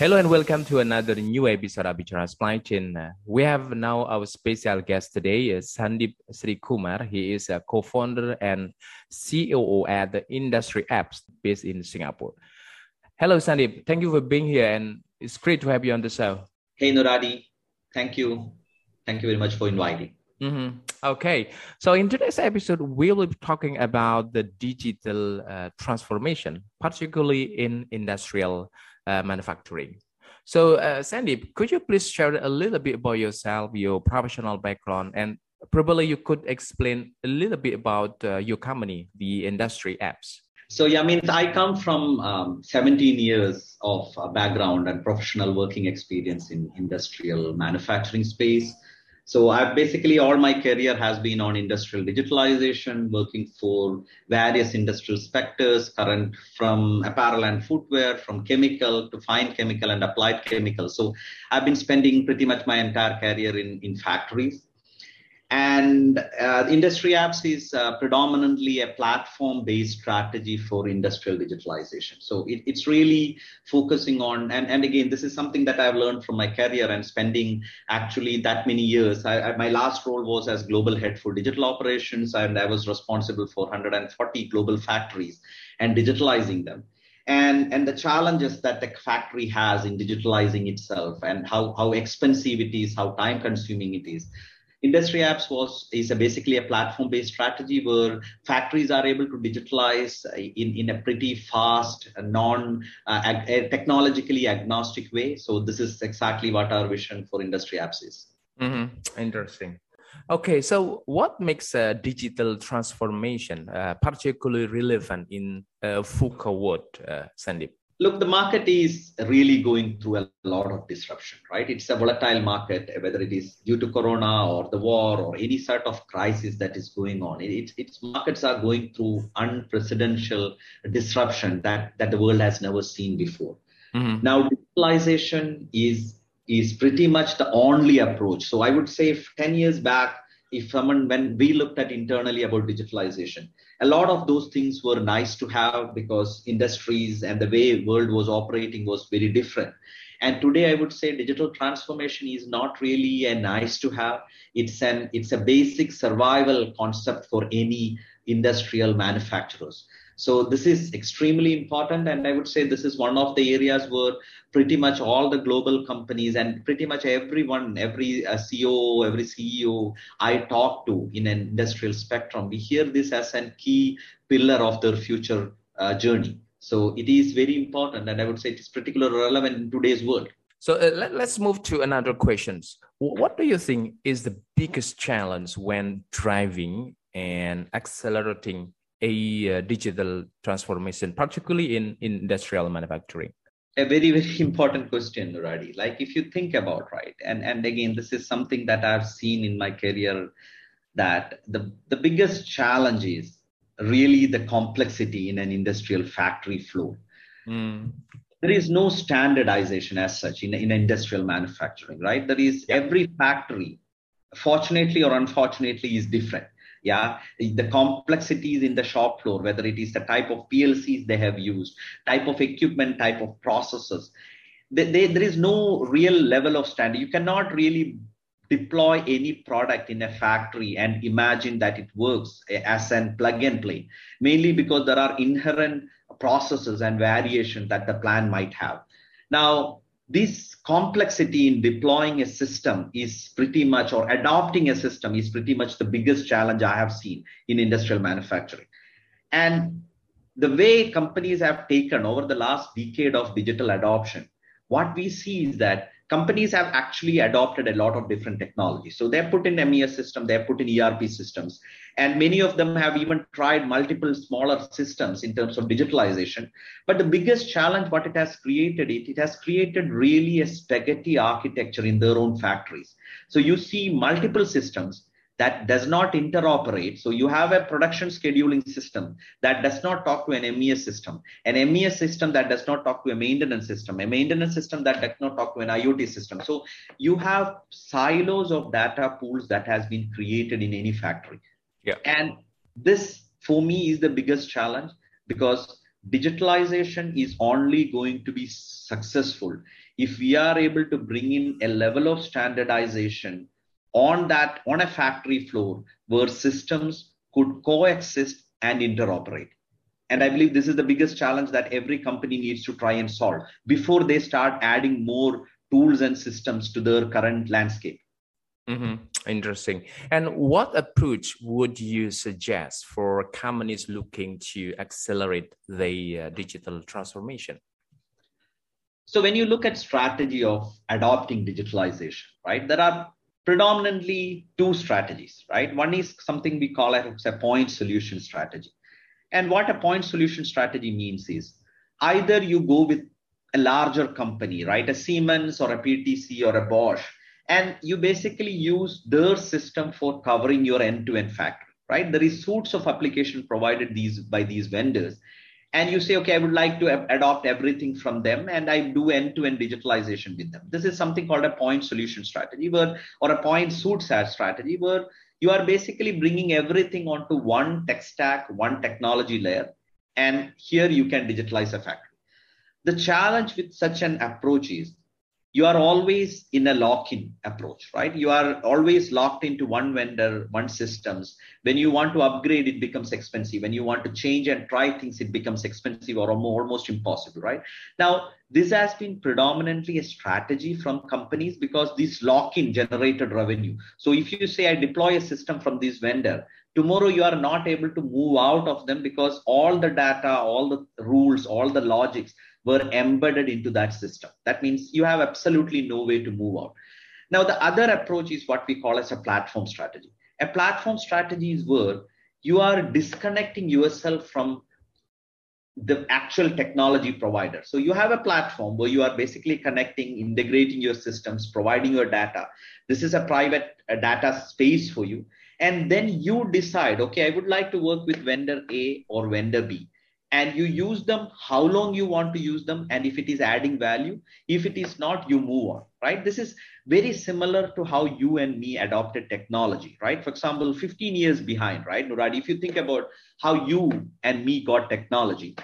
Hello and welcome to another new episode of Bichara Supply Chain. Uh, we have now our special guest today, is Sandeep Sri Kumar. He is a co-founder and COO at the Industry Apps based in Singapore. Hello, Sandeep. Thank you for being here, and it's great to have you on the show. Hey, Noradi. Thank you. Thank you very much for inviting. Mm-hmm. Okay, so in today's episode, we will be talking about the digital uh, transformation, particularly in industrial uh, manufacturing. So, uh, could you please share a little bit about yourself, your professional background, and probably you could explain a little bit about uh, your company, the Industry Apps? So, yeah, I mean, I come from um, 17 years of uh, background and professional working experience in industrial manufacturing space. So I've basically all my career has been on industrial digitalization, working for various industrial sectors, current from apparel and footwear, from chemical to fine chemical and applied chemical. So I've been spending pretty much my entire career in, in factories. And uh, industry apps is uh, predominantly a platform based strategy for industrial digitalization. So it, it's really focusing on, and, and again, this is something that I've learned from my career and spending actually that many years. I, I, my last role was as global head for digital operations, and I was responsible for 140 global factories and digitalizing them and and the challenges that the factory has in digitalizing itself and how how expensive it is how time consuming it is Industry Apps was is a basically a platform-based strategy where factories are able to digitalize in, in a pretty fast, non uh, ag- technologically agnostic way. So this is exactly what our vision for Industry Apps is. Mm-hmm. Interesting. Okay, so what makes a digital transformation uh, particularly relevant in uh, VUCA world, uh, Sandeep? Look, the market is really going through a lot of disruption, right? It's a volatile market, whether it is due to Corona or the war or any sort of crisis that is going on. It, its markets are going through unprecedented disruption that, that the world has never seen before. Mm-hmm. Now, digitalization is is pretty much the only approach. So I would say 10 years back, if someone when we looked at internally about digitalization a lot of those things were nice to have because industries and the way world was operating was very different. And today i would say digital transformation is not really a nice to have. It's an it's a basic survival concept for any industrial manufacturers so this is extremely important. And I would say this is one of the areas where pretty much all the global companies and pretty much everyone, every uh, CEO, every CEO I talk to in an industrial spectrum, we hear this as a key pillar of their future uh, journey. So it is very important. And I would say it is particularly relevant in today's world. So uh, let, us move to another questions. What do you think is the biggest challenge when driving and accelerating a uh, digital transformation, particularly in, in industrial manufacturing? A very, very important question, Radi. Like if you think about, right, and, and again, this is something that I've seen in my career that the, the biggest challenge is really the complexity in an industrial factory floor. Mm. There is no standardization as such in, in industrial manufacturing, right? There is yeah. every factory, fortunately or unfortunately, is different yeah? The complexities in the shop floor whether it is the type of plcs they have used type of equipment type of processes they, they, there is no real level of standard. You cannot really deploy any product in a factory and imagine that it works as an plug and play mainly because there are inherent processes and variation that the plan might have. Now this complexity in deploying a system is pretty much, or adopting a system is pretty much the biggest challenge I have seen in industrial manufacturing. And the way companies have taken over the last decade of digital adoption, what we see is that companies have actually adopted a lot of different technologies. So they're put in MES system, they're put in ERP systems. And many of them have even tried multiple smaller systems in terms of digitalization but the biggest challenge what it has created it it has created really a spaghetti architecture in their own factories so you see multiple systems that does not interoperate. So you have a production scheduling system that does not talk to an MES system, an MES system that does not talk to a maintenance system, a maintenance system that does not talk to an IoT system. So you have silos of data pools that has been created in any factory. Yeah. And this for me is the biggest challenge because digitalization is only going to be successful if we are able to bring in a level of standardization on that on a factory floor where systems could coexist and interoperate and i believe this is the biggest challenge that every company needs to try and solve before they start adding more tools and systems to their current landscape Mm-hmm. Interesting. And what approach would you suggest for companies looking to accelerate the uh, digital transformation? So, when you look at strategy of adopting digitalization, right, there are predominantly two strategies, right? One is something we call as a point solution strategy. And what a point solution strategy means is either you go with a larger company, right? A Siemens or a PTC or a Bosch, and you basically use their system for covering your end-to-end factory, right? There is suits of application provided these by these vendors and you say, okay, I would like to adopt everything from them and I do end-to-end digitalization with them. This is something called a point solution strategy where, or a point suit strategy where you are basically bringing everything onto one tech stack, one technology layer. And here you can digitalize a factory. The challenge with such an approach is you are always in a lock-in approach, right? You are always locked into one vendor, one systems. When you want to upgrade, it becomes expensive. When you want to change and try things, it becomes expensive or almost impossible, right? Now, this has been predominantly a strategy from companies because this lock-in generated revenue. So if you say I deploy a system from this vendor, tomorrow you are not able to move out of them because all the data, all the rules, all the logics were embedded into that system. That means you have absolutely no way to move out. Now, the other approach is what we call as a platform strategy. A platform strategy is where you are disconnecting yourself from the actual technology provider. So you have a platform where you are basically connecting, integrating your systems, providing your data. This is a private data space for you. And then you decide, okay, I would like to work with vendor A or vendor B and you use them how long you want to use them and if it is adding value if it is not you move on right? This is very similar to how you and me adopted technology right? For example 15 years behind right Nurad, if you think about how you and me got technology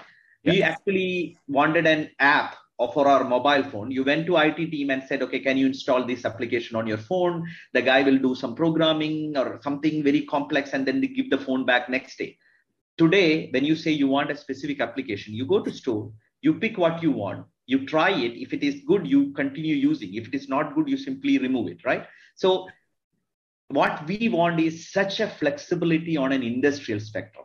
we actually wanted an app for our mobile phone. You went to IT team and said okay can you install this application on your phone? The guy will do some programming or something very complex and then they give the phone back next day today when you say you want a specific application you go to store you pick what you want you try it. If it is good you continue using. If it is not good you simply remove it right? So what we want is such a flexibility on an industrial spectrum.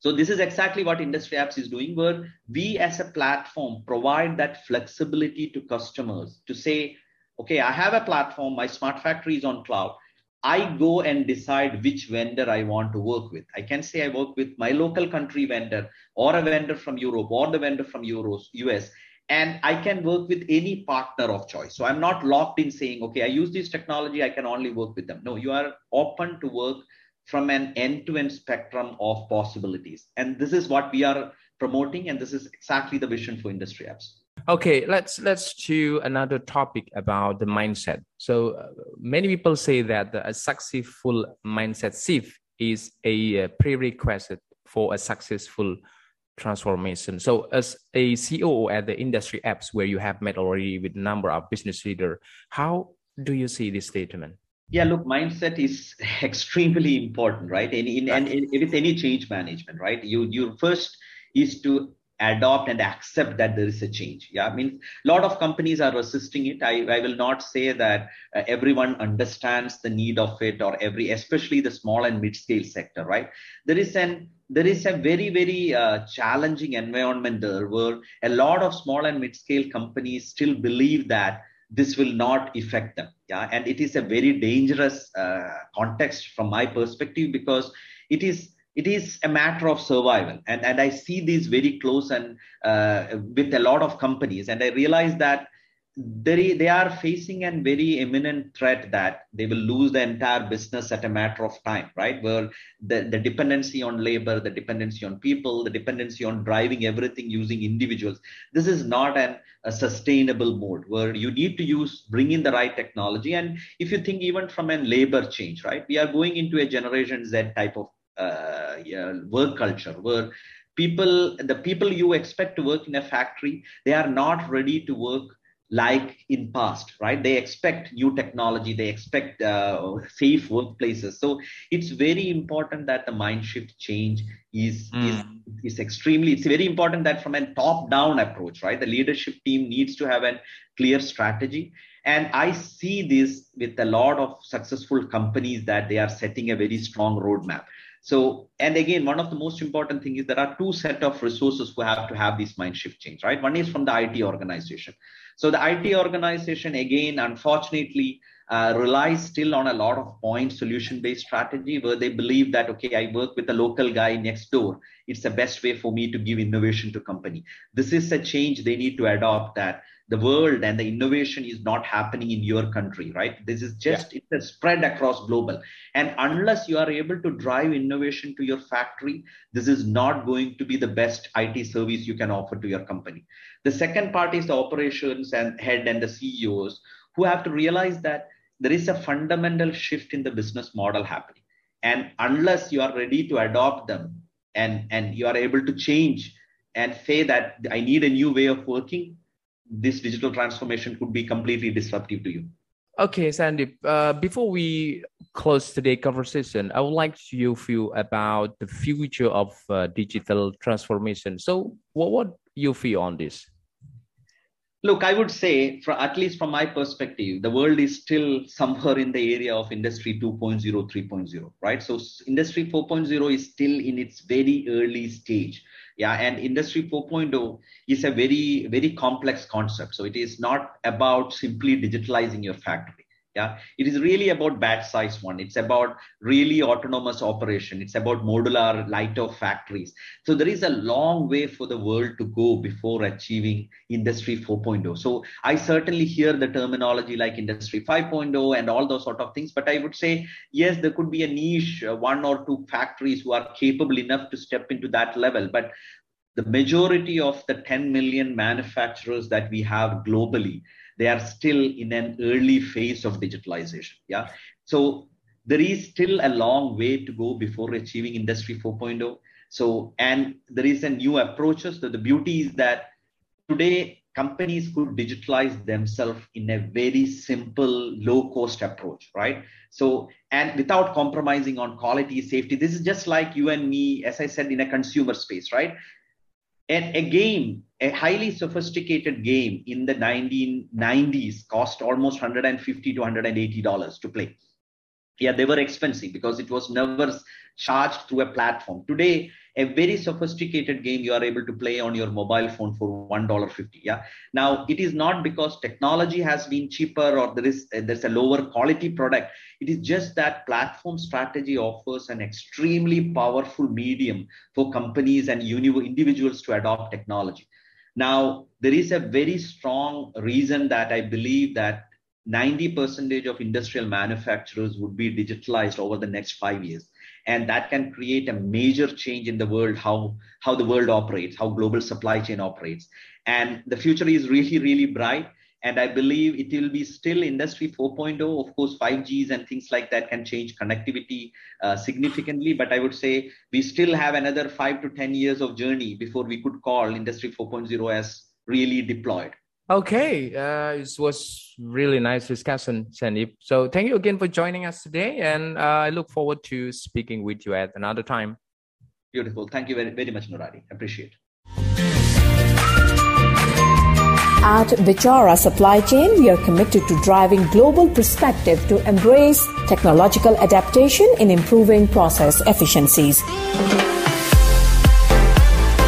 So this is exactly what industry apps is doing where we as a platform provide that flexibility to customers to say okay i have a platform. My smart factory is on cloud I go and decide which vendor I want to work with. I can say I work with my local country vendor or a vendor from Europe or the vendor from Euros, US, and I can work with any partner of choice. So I'm not locked in saying, okay, I use this technology, I can only work with them. No, you are open to work from an end to end spectrum of possibilities. And this is what we are promoting, and this is exactly the vision for industry apps. Okay, let's let's to another topic about the mindset. So uh, many people say that a successful mindset shift is a uh, prerequisite for a successful transformation. So as a CEO at the industry apps where you have met already with a number of business leader, how do you see this statement? Yeah, look, mindset is extremely important, right? In, in, and in, with any change management, right? You you first is to adopt and accept that there is a change. Yeah i mean a lot of companies are resisting it. I, I will not say that uh, everyone understands the need of it or every especially the small and mid scale sector right? There is an there is a very very uh, challenging environment there where a lot of small and mid scale companies still believe that this will not affect them. Yeah, and it is a very dangerous uh, context from my perspective because it is it is a matter of survival and, and i see these very close and uh, with a lot of companies and i realize that they, they are facing a very imminent threat that they will lose the entire business at a matter of time, right? Where the, the dependency on labor, the dependency on people, the dependency on driving everything using individuals. This is not an, a sustainable mode where you need to use, bring in the right technology. And if you think even from a labor change, right? We are going into a Generation Z type of work culture where people, the people you expect to work in a factory, they are not ready to work like in past right? They expect new technology they expect uh, safe workplaces. So it's very important that the mind shift change is, mm. is is extremely it's very important that from a top down approach right? The leadership team needs to have a clear strategy. And i see this with a lot of successful companies that they are setting a very strong roadmap so, and again, one of the most important thing is there are two set of resources who have to have this mind shift change, right? One is from the IT organization. So the IT organization, again, unfortunately, uh, relies still on a lot of point solution based strategy where they believe that, okay, I work with a local guy next door. It's the best way for me to give innovation to company. This is a change they need to adopt that the world and the innovation is not happening in your country right? This is just yeah. it's a spread across global. And unless you are able to drive innovation to your factory this is not going to be the best it service you can offer to your company. The second part is the operations and head and the ceos who have to realize that there is a fundamental shift in the business model happening. And unless you are ready to adopt them and and you are able to change and say that i need a new way of working this digital transformation could be completely disruptive to you. Okay, Sandeep. Uh, before we close today's conversation, I would like you feel about the future of uh, digital transformation. So, what what you feel on this? Look, I would say, for at least from my perspective, the world is still somewhere in the area of Industry 2.0, 3.0, right? So, Industry 4.0 is still in its very early stage yeah and industry 4.0 is a very very complex concept. So it is not about simply digitalizing your factory yeah? It is really about batch size one. It's about really autonomous operation. It's about modular lighter factories. So there is a long way for the world to go before achieving industry 4.0 so i certainly hear the terminology like industry 5.0 and all those sort of things but i would say yes there could be a niche uh, one or two factories who are capable enough to step into that level but the majority of the 10 million manufacturers that we have globally they are still in an early phase of digitalization yeah? So there is still a long way to go before achieving industry 4.0 so and there is a new approaches. So the beauty is that today companies could digitalize themselves in a very simple low cost approach right? So and without compromising on quality safety this is just like you and me as i said in a consumer space right? And a game, a highly sophisticated game in the 1990s cost almost 150 to 180 dollars to play. Yeah, they were expensive because it was never charged through a platform. Today, a very sophisticated game you are able to play on your mobile phone for $1.50 yeah now it is not because technology has been cheaper or there is uh, there's a lower quality product it is just that platform strategy offers an extremely powerful medium for companies and individuals to adopt technology now there is a very strong reason that i believe that 90 percentage of industrial manufacturers would be digitalized over the next five years. And that can create a major change in the world how how the world operates how global supply chain operates. And the future is really really bright and i believe it will be still industry 4.0 of course 5gs and things like that can change connectivity uh, significantly but i would say we still have another 5 to 10 years of journey before we could call industry 4.0 as really deployed Okay, uh, it was really nice discussion, Sandeep. So thank you again for joining us today, and uh, I look forward to speaking with you at another time. Beautiful. Thank you very, very much, Nurari. Appreciate. At Bichara Supply Chain, we are committed to driving global perspective to embrace technological adaptation in improving process efficiencies.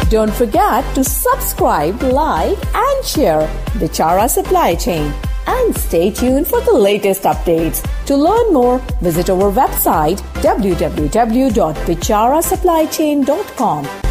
Don't forget to subscribe, like, and share Bichara Supply Chain. and stay tuned for the latest updates. To learn more, visit our website www.bicharasupplychain.com.